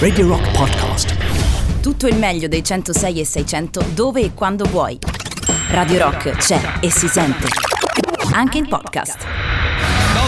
Radio Rock Podcast. Tutto il meglio dei 106 e 600 dove e quando vuoi. Radio Rock c'è e si sente. Anche in podcast.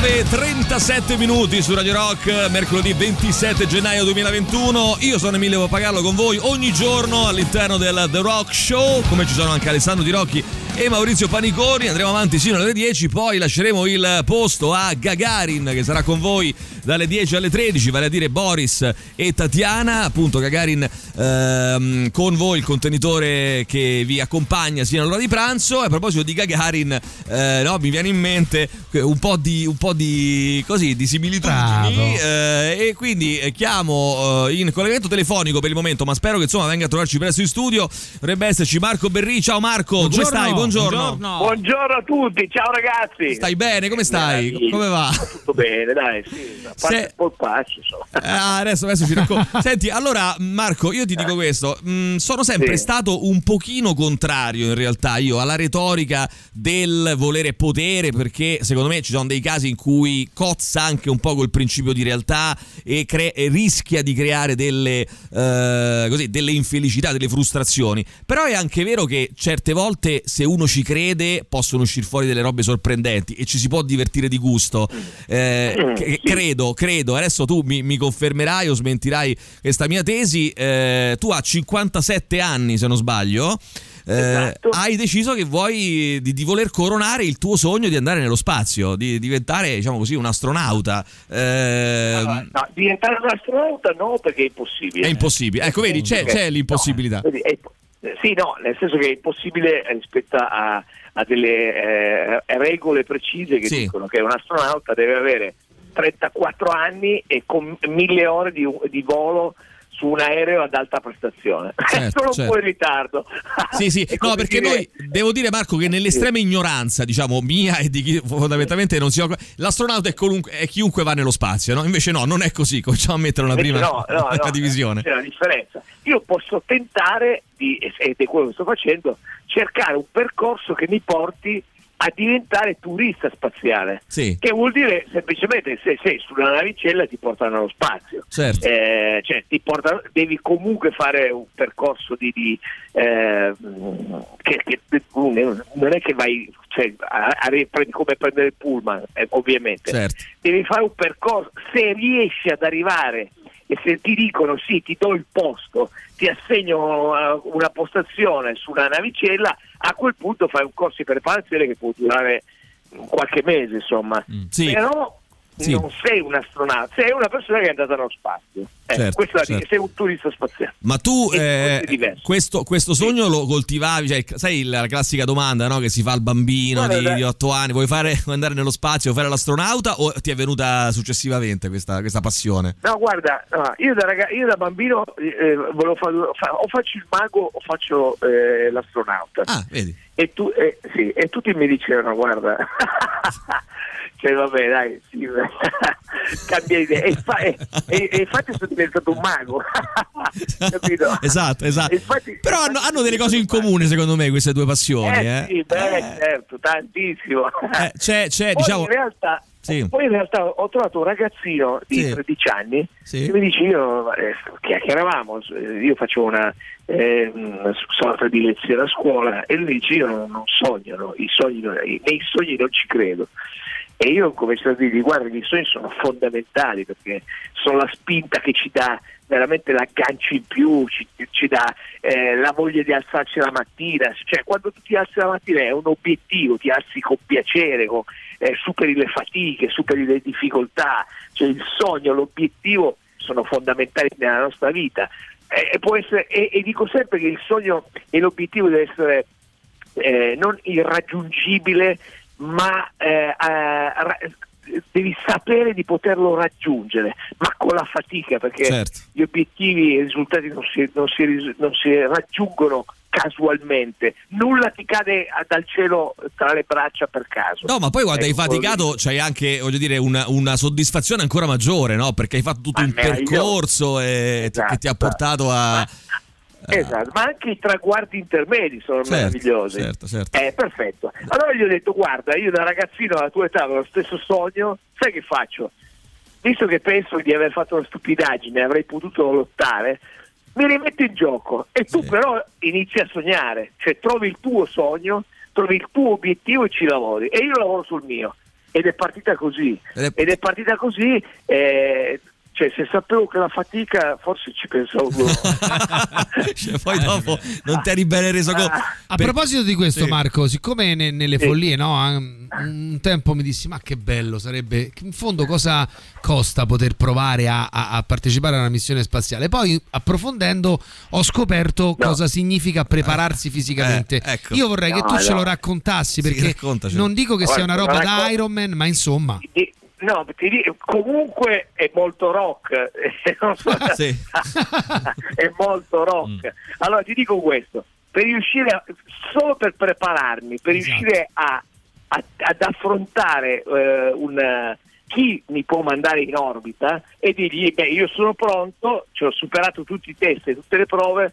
9.37 minuti su Radio Rock, mercoledì 27 gennaio 2021. Io sono Emilio Papagallo con voi ogni giorno all'interno del The Rock Show, come ci sono anche Alessandro Di Rocchi e Maurizio Paniconi. Andremo avanti sino alle 10, poi lasceremo il posto a Gagarin che sarà con voi dalle 10 alle 13, vale a dire Boris e Tatiana. Appunto, Gagarin ehm, con voi, il contenitore che vi accompagna sino all'ora di pranzo. E a proposito di Gagarin, eh, no, mi viene in mente un po' di, un po di, così, di similitudini. Eh, e quindi chiamo eh, in collegamento telefonico per il momento, ma spero che insomma venga a trovarci presto in studio. Dovrebbe esserci Marco Berri. Ciao Marco, Buongiorno. come stai? Buongiorno. Buongiorno. Buongiorno a tutti, ciao ragazzi. Stai bene? Come stai? Meraviglia. Come va? Tutto bene, dai, sì. A parte Se- polpaccio, insomma. Ah, adesso, adesso ci racconto. Senti, allora Marco, io ti dico questo, mm, sono sempre Sì. stato un pochino contrario in realtà io alla retorica del volere potere perché secondo me ci sono dei casi in cui cozza anche un po' col principio di realtà e, cre- e rischia di creare delle, eh, così, delle infelicità, delle frustrazioni. Però è anche vero che certe volte se uno ci crede possono uscire fuori delle robe sorprendenti e ci si può divertire di gusto. Eh, Mm, sì. credo, credo, adesso tu mi, mi confermerai o smentirai questa mia tesi. eh, tu a 57 anni, se non sbaglio. eh, Esatto. hai deciso che vuoi di, di voler coronare il tuo sogno di andare nello spazio, di diventare, diciamo così, un astronauta. Eh, Allora, no, diventare un astronauta no, perché è impossibile. è impossibile. Ecco, vedi, c'è, c'è l'impossibilità. no, vedi, è- eh, sì, no, nel senso che è impossibile rispetto a, a delle eh, regole precise che Sì. dicono che un astronauta deve avere 34 anni e con mille ore di, di volo su un aereo ad alta prestazione. Certo, Solo certo. un po' in ritardo. Sì, sì, no, perché dire- noi devo dire, Marco, che nell'estrema ignoranza, diciamo, mia e di chi fondamentalmente non si occupa, l'astronauta è, colunque- è chiunque va nello spazio, no? Invece no, non è così. Cominciamo a mettere una Invece prima no, no, una no, divisione. C'è una differenza. Io posso tentare, di, ed è quello che sto facendo, cercare un percorso che mi porti a diventare turista spaziale. Sì. Che vuol dire semplicemente se sei sulla navicella ti portano allo spazio. Certo. Eh, cioè, ti portano- devi comunque fare un percorso di, di, eh, che, che- non è che vai cioè, a- a- prendi come prendere il pullman, eh, ovviamente Certo. devi fare un percorso, se riesci ad arrivare e se ti dicono sì, ti do il posto, ti assegno eh, una postazione su una navicella, a quel punto fai un corso di preparazione che può durare qualche mese, insomma. Mm, sì. Però Sì. non sei un astronauta, sei una persona che è andata nello spazio. Eh, Certo, certo. sei un turista spaziale. Ma tu eh, questo questo, sogno lo coltivavi, cioè, sai la classica domanda no? che si fa al bambino Guarda, di, di 8 anni, vuoi, fare, vuoi andare nello spazio, vuoi fare l'astronauta o ti è venuta successivamente questa, questa passione? No, guarda, no, io, da raga- io da bambino eh, volevo fare, fa- o faccio il mago o faccio eh, l'astronauta. Ah, vedi. E, tu, eh, sì, e tutti mi dicevano, guarda, cioè vabbè dai, sì, cambia idea. E, fa- e- e- e infatti sono diventato un mago, capito? esatto, esatto. Infatti- Però hanno, hanno delle cose in comune secondo me queste due passioni. Eh, Eh, sì, beh, certo, tantissimo. Eh, c'è, c'è, Poi, diciamo... in realtà, Sì. poi in realtà ho trovato un ragazzino di Sì. 13 anni Sì. che mi dice io eh, chiacchieravamo eh, io faccio una, eh, sorta di lezione a scuola e lui dice io non, non sogno no, i sogni nei sogni non ci credo e io cominciato a dirgli guarda i sogni sono fondamentali perché sono la spinta che ci dà veramente l'aggancio in più, ci, ci dà eh, la voglia di alzarsi la mattina, cioè quando tu ti alzi la mattina è un obiettivo, ti alzi con piacere, con- eh, superi le fatiche, superi le difficoltà, cioè il sogno, l'obiettivo sono fondamentali nella nostra vita. E, essere- e- e dico sempre che il sogno e l'obiettivo deve essere eh, non irraggiungibile, ma eh, eh, devi sapere di poterlo raggiungere, ma con la fatica, perché Certo. gli obiettivi e i risultati non si, non si non si raggiungono casualmente, nulla ti cade dal cielo tra le braccia per caso. No, ma poi quando hai Ecco, faticato c'hai anche, voglio dire, una, una soddisfazione ancora maggiore, no? Perché hai fatto tutto Ma un percorso e ti- che ti ha Esatto. portato a... Ma- Esatto, ma anche i traguardi intermedi sono Certo, meravigliosi. certo, certo. Eh, perfetto. Allora gli ho detto, guarda, io da ragazzino alla tua età avevo lo stesso sogno, sai che faccio? visto che penso di aver fatto una stupidaggine, avrei potuto lottare, mi rimetto in gioco e tu Sì. però inizi a sognare, cioè trovi il tuo sogno, trovi il tuo obiettivo e ci lavori e io lavoro sul mio ed è partita così Ed è- ed è partita così eh, cioè se sapevo che la fatica forse ci pensavo due. Cioè, poi dopo non ti eri bene reso conto. Ah. A Per- proposito di questo, Sì. Marco, siccome ne- nelle Sì. follie, no, un un tempo mi dissi: Ma che bello sarebbe. che In fondo, cosa costa poter provare a, a- a partecipare a una missione spaziale? Poi, approfondendo, ho scoperto No. cosa significa prepararsi fisicamente. Eh, ecco. Io vorrei che No, tu ce lo raccontassi Sì, perché raccontaci. non dico che sia una Guarda, roba da racco- Iron Man, ma insomma. Di- No, ti dico, comunque è molto rock, so- sì. è molto rock. Mm. Allora ti dico questo, per riuscire a, solo per prepararmi, per Esatto. riuscire a, a- ad affrontare eh, un, chi mi può mandare in orbita e dirgli, beh io sono pronto, ci ho superato tutti i test e tutte le prove,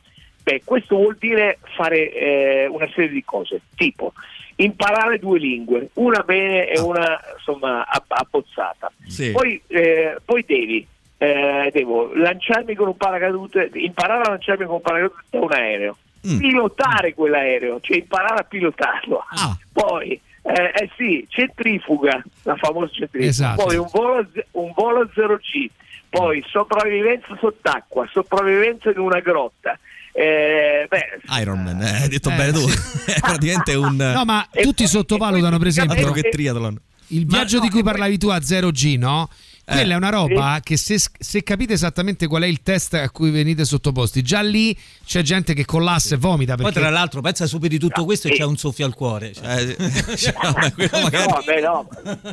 beh questo vuol dire fare eh, una serie di cose, tipo imparare due lingue, una bene e una insomma abbozzata. Sì. Poi, eh, poi devi, eh, devo lanciarmi con un paracadute, imparare a lanciarmi con un paracadute da un aereo, Mm. pilotare quell'aereo, cioè imparare a pilotarlo. Ah. Poi, eh, eh sì, centrifuga, la famosa centrifuga. Esatto. Poi un volo, un volo a 0G, poi sopravvivenza sott'acqua, sopravvivenza in una grotta. Eh, beh, Iron Man, eh, hai detto Eh, bene tu. sì. È praticamente un No, ma E tutti poi- sottovalutano, per poi- esempio, altro che triathlon. Il Ma viaggio no, di cui poi- parlavi tu a 0G, no? Quella Eh. è una roba che se, se capite esattamente qual è il test a cui venite sottoposti, già lì c'è gente che collassa e vomita Poi perché tra l'altro pensa superi tutto No, questo e c'è un soffio al cuore. cioè. Eh, cioè, vabbè, quello magari- No, beh, no.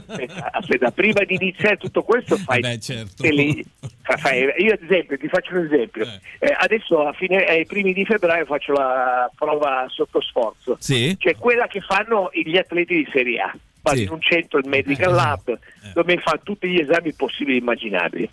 Aspetta, aspetta, prima di iniziare tutto questo fai, Beh, certo. te fa- io ad esempio ti faccio un esempio. Eh, adesso a fine, ai primi di febbraio faccio la prova sotto sforzo. Sì? cioè quella che fanno gli atleti di Serie A. Sì. in un centro, il Medical Eh, Lab dove fanno tutti gli esami possibili e immaginabili.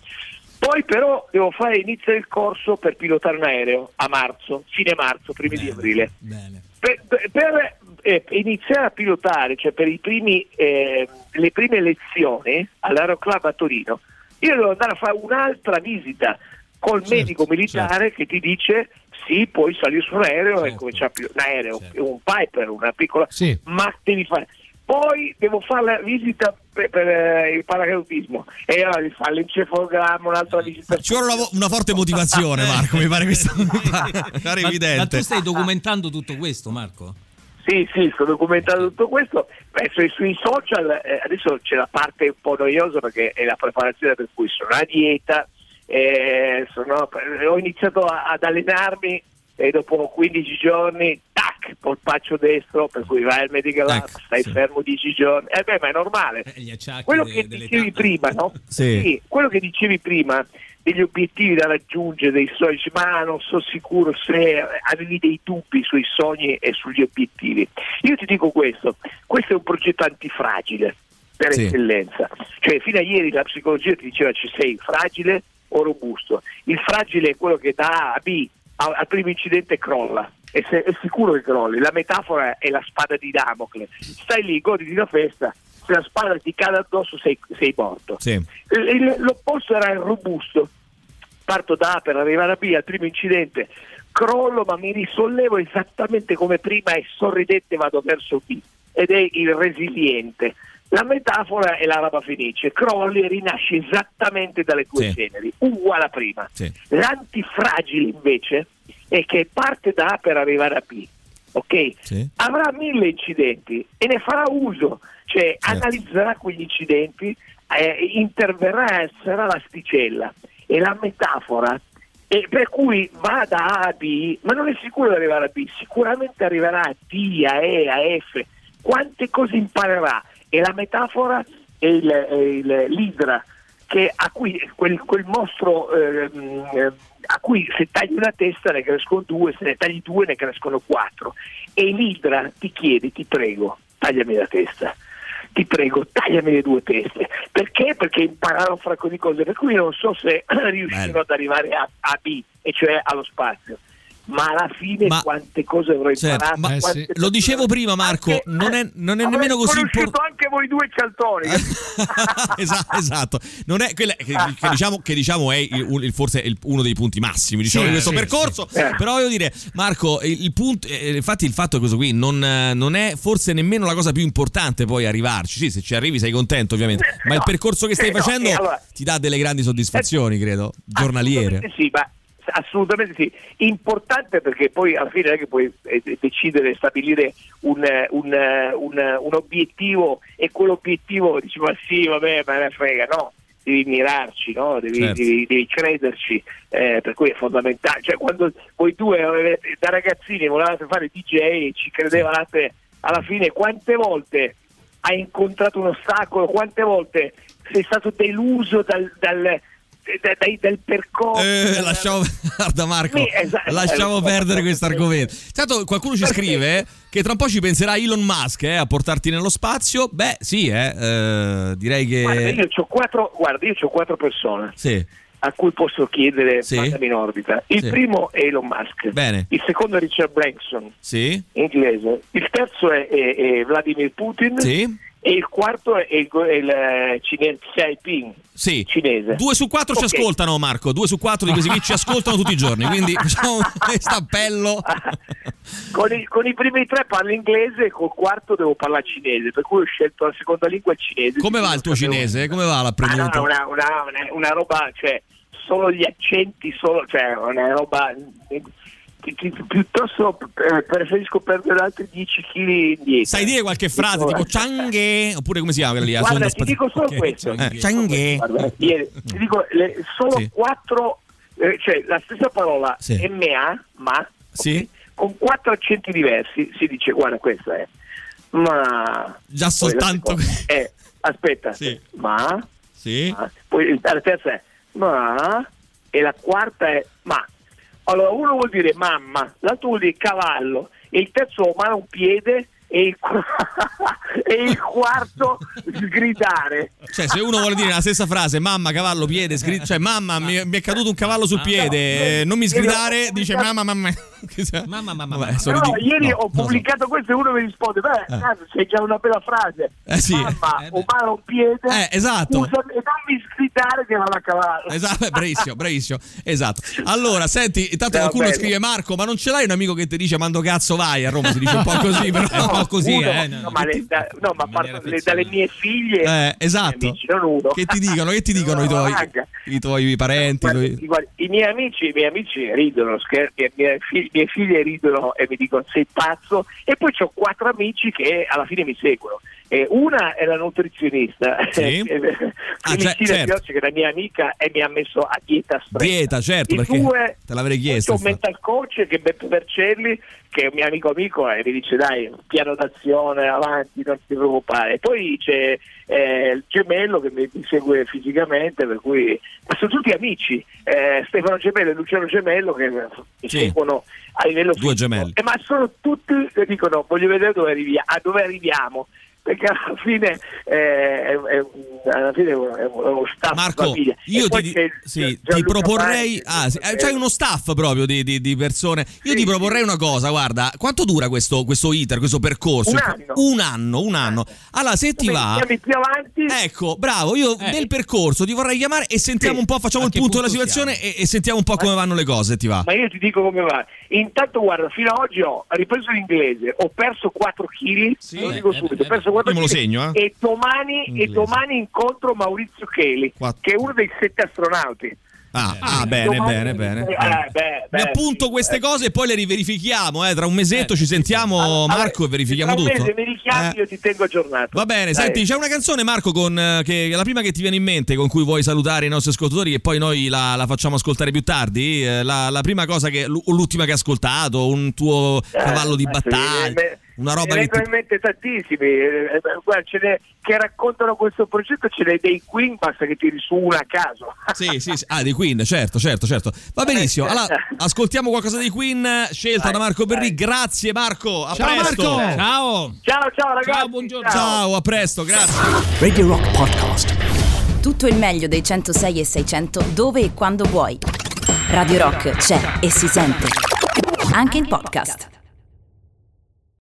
Poi però devo fare inizio il corso per pilotare un aereo a marzo, fine marzo, primi di Bene, aprile. Bene. per, per- per, eh, iniziare a pilotare, cioè per i primi, eh, le prime lezioni all'Aeroclub a Torino, io devo andare a fare un'altra visita col Certo, medico militare che ti dice sì, puoi salire su un aereo e Certo. cominciare a pilotare un aereo, Certo. un Piper, una piccola, Sì. ma devi fare. Poi devo fare la visita per, per, eh, il paracadutismo e allora devi fare l'encefalogramma, un'altra visita. Ci vuole una, una forte motivazione, Marco. Mi pare che mi pare Ma, evidente. ma tu stai documentando tutto questo, Marco? Sì, sì, sto documentando tutto questo. Beh, sui, sui social eh, adesso c'è la parte un po' noiosa perché è la preparazione per cui sono a dieta, eh, sono- ho iniziato a- ad allenarmi e dopo 15 giorni, tac, polpaccio destro, per cui vai al medical lab, Ecco, stai sì. fermo 10 giorni. Eh beh, ma è normale. Eh, Quello de- che dicevi prima, no? Sì. quello che dicevi prima degli obiettivi da raggiungere, dei sogni, ma non sono sicuro se avevi dei dubbi sui sogni e sugli obiettivi. Io ti dico questo, questo è un progetto antifragile per Sì. eccellenza. Cioè fino a ieri la psicologia ti diceva ci sei fragile o robusto. Il fragile è quello che da A a B al primo incidente crolla. E è sicuro che crolli. La metafora è la spada di Damocle. Stai lì, goditi la festa, se la spada ti cade addosso sei, sei morto. Sì. L'opposto era il robusto. Parto da A per arrivare a B al primo incidente, crollo ma mi risollevo esattamente come prima e sorridente vado verso B ed è il resiliente. La metafora è l'araba fenice, crolli e rinasci esattamente dalle tue Sì. ceneri, uguale a prima. Sì. L'antifragile invece è che parte da A per arrivare a B, ok? Sì. Avrà mille incidenti e ne farà uso, cioè Certo. analizzerà quegli incidenti, eh, interverrà e sarà l'asticella. E la metafora è per cui va da A a B, ma non è sicuro di arrivare a B, sicuramente arriverà a D, a E, a F. Quante cose imparerà? E la metafora è il- è il- l'idra che a cui quel, quel mostro eh, a cui se tagli una testa ne crescono due, se ne tagli due ne crescono quattro. E l'idra ti chiede, ti prego, tagliami la testa. Ti prego, tagliami le due teste. Perché? Perché impararono un fracco di cose, per cui non so se riuscirono Bello. ad arrivare a, a B, e cioè allo spazio. Ma alla fine Ma- quante cose avrò Certo, imparato. ma- Eh, sì. Lo dicevo prima, Marco, Anche- non è- non è avrei nemmeno così conosciuto impor- anche voi due cialtoni. esatto, esatto. Non è quella che, che diciamo, che diciamo è il- il- forse il- uno dei punti massimi diciamo, Sì, di questo sì, percorso. Eh. Però voglio dire, Marco, il, il punto, eh, infatti, il fatto è questo qui: non, eh, non è forse nemmeno la cosa più importante poi arrivarci. Sì, se ci arrivi sei contento, ovviamente. Ma il No, percorso che stai eh, no, facendo eh, allora- ti dà delle grandi soddisfazioni, credo, giornaliere. Sì, ma assolutamente sì. Importante perché poi alla fine non è che puoi eh, decidere, stabilire un, eh, un, eh, un, un obiettivo e quell'obiettivo dici ma sì, vabbè, ma ne frega, no. Devi mirarci, no? devi, Certo. devi- devi crederci, eh, per cui è fondamentale. Cioè, quando voi due da ragazzini volevate fare DJ e ci credevate, alla fine quante volte hai incontrato un ostacolo, quante volte sei stato deluso dal, dal, da- dai- dal percorso. Eh, lasciamo, guarda Marco, Sì, esatto. lasciamo Eh, perdere eh, questo argomento. Tanto qualcuno ci scrive eh, che tra un po' ci penserà Elon Musk eh, a portarti nello spazio. Beh, sì, eh, eh, direi che... Guarda, io ho quattro, guarda, io c'ho quattro persone Sì, a cui posso chiedere Sì. mandami in orbita. Il Sì. primo è Elon Musk, Bene. il secondo è Richard Branson, sì, inglese, il terzo è, è- è Vladimir Putin sì, e il quarto è il, il eh, cinese Xi sì. cinese. Due su quattro ci Ok. ascoltano, Marco. Due su quattro di questi qui ci ascoltano tutti i giorni. Quindi facciamo questo appello. con, i, con i primi tre parlo inglese col quarto devo parlare cinese, per cui ho scelto la seconda lingua il cinese. Come va il tuo cinese? Come va Ma no, l'apprendimento? una, una, una, una roba, cioè, solo gli accenti, solo, cioè, una roba. Pi- pi- Piuttosto eh, preferisco perdere altri 10 kg indietro. Sai dire qualche frase tipo Changhe? Oppure come si chiama quella lì? Guarda, ti dico solo Ok. questo. Eh, Changhe. Ti dico le- solo Sì. quattro, eh, cioè la stessa parola Sì. MA, ma, Sì. ok, con quattro accenti diversi si dice, guarda questa è, ma... Già soltanto... è, aspetta, ma, Sì. ma, poi la terza è ma, e la quarta è ma. Allora uno vuol dire mamma, l'altro vuol dire cavallo, e il terzo ma un piede e il, e il quarto sgridare. Cioè, se uno vuole dire la stessa frase, mamma, cavallo, piede, scri- cioè, mamma, mi, mi è caduto un cavallo sul piede, eh, non mi sgridare, dice mamma, mamma. Mamma, mamma, Vabbè, No, ridicoli. ieri No, ho lo so. pubblicato questo e uno mi risponde, beh, cazzo, sei già una bella frase. Eh sì. Mamma, Eh o mano piede, Eh, esatto. usa- e non mi sgridare che va a cavallo. Esatto, bravissimo, bravissimo. Esatto. Allora, senti, intanto Va qualcuno bene. scrive Marco, ma non ce l'hai un amico che ti dice mando cazzo vai a Roma, si dice un po' così, però. Un po' così, Uno, eh, no, no, ma, le- da- no, ma maniera le- dalle mie figlie, Eh, esatto. amici, non uno. Che ti dicono? Che ti dicono i tuoi, i tuoi parenti? i Guarda, tuoi- ti guardi, I miei amici, i miei amici ridono, scherzi, i miei, figli, i miei figli ridono e mi dicono sei pazzo e poi ho quattro amici che alla fine mi seguono. Eh, una è la nutrizionista, Sì. Ah, Felicina cioè, certo. Che è la mia amica e mi ha messo a dieta stretta. Dieta, certo, I perché due, te l'avrei chiesto. C'è un mental coach che è Beppe Vercelli, che è un mio amico amico e mi dice dai, piano d'azione, avanti, non ti preoccupare. E poi c'è eh, il gemello che mi, mi segue fisicamente, per cui ma sono tutti amici. Eh, Stefano Gemello e Luciano Gemello che mi Sì. seguono a livello Due fisico. gemelli. Eh, ma sono tutti che dicono voglio vedere dove, arrivia- a dove arriviamo. Perché alla fine, eh, è, è- alla fine è uno, è uno staff Marco, famiglia. io ti, sì, ti proporrei. Ah, sì, eh, c'hai uno staff proprio di, di- di persone. Io Sì, ti proporrei sì. una cosa, guarda, quanto dura questo, questo iter, questo percorso? Un anno. Un anno, un anno. Allora, se ti va. chiami più avanti Ecco, bravo, io Eh. nel percorso ti vorrei chiamare e sentiamo Sì. un po', facciamo il punto della situazione e, e sentiamo un po' come vanno le cose, ti va? Ma io ti dico come va. Intanto, guarda, fino ad oggi ho ripreso l'inglese, ho perso 4 kg, lo eh, dico eh, subito, ho eh, perso 4 io me lo segno, eh. E domani, e domani incontro Maurizio Cheli, Quattro. che è uno dei sette astronauti. Ah, ah, bene, bene, bene. Eh, beh, beh, appunto queste cose e poi le riverifichiamo, eh. Tra un mesetto Eh, ci sentiamo, Allora, Marco, e verifichiamo tutto. mese mi richiami, Eh. io ti tengo aggiornato. Va bene, Dai. senti, c'è una canzone Marco con, eh, che è la prima che ti viene in mente con cui vuoi salutare i nostri ascoltatori che poi noi la, la facciamo ascoltare più tardi. Eh, La, la prima cosa che l'ultima che hai ascoltato, un tuo Eh, cavallo di sì, battaglia, una roba me ne che ti... vengono in mente tantissimi. eh, eh, guarda, ce n'è che raccontano questo progetto, ce n'è dei Queen, basta che tiri su una a caso. Sì, sì, sì. Ah, di Queen, certo, certo, certo. Va benissimo. Allora, ascoltiamo qualcosa di Queen scelta Dai, da Marco. Berri. Grazie Marco, a Ciao, presto. Marco. Ciao. Ciao, ciao ragazzi. Ciao, buongiorno. Ciao, a presto, grazie. Radio Rock Podcast. Tutto il meglio dei 106 e 600 dove e quando vuoi. Radio Rock c'è e si sente. anche in podcast.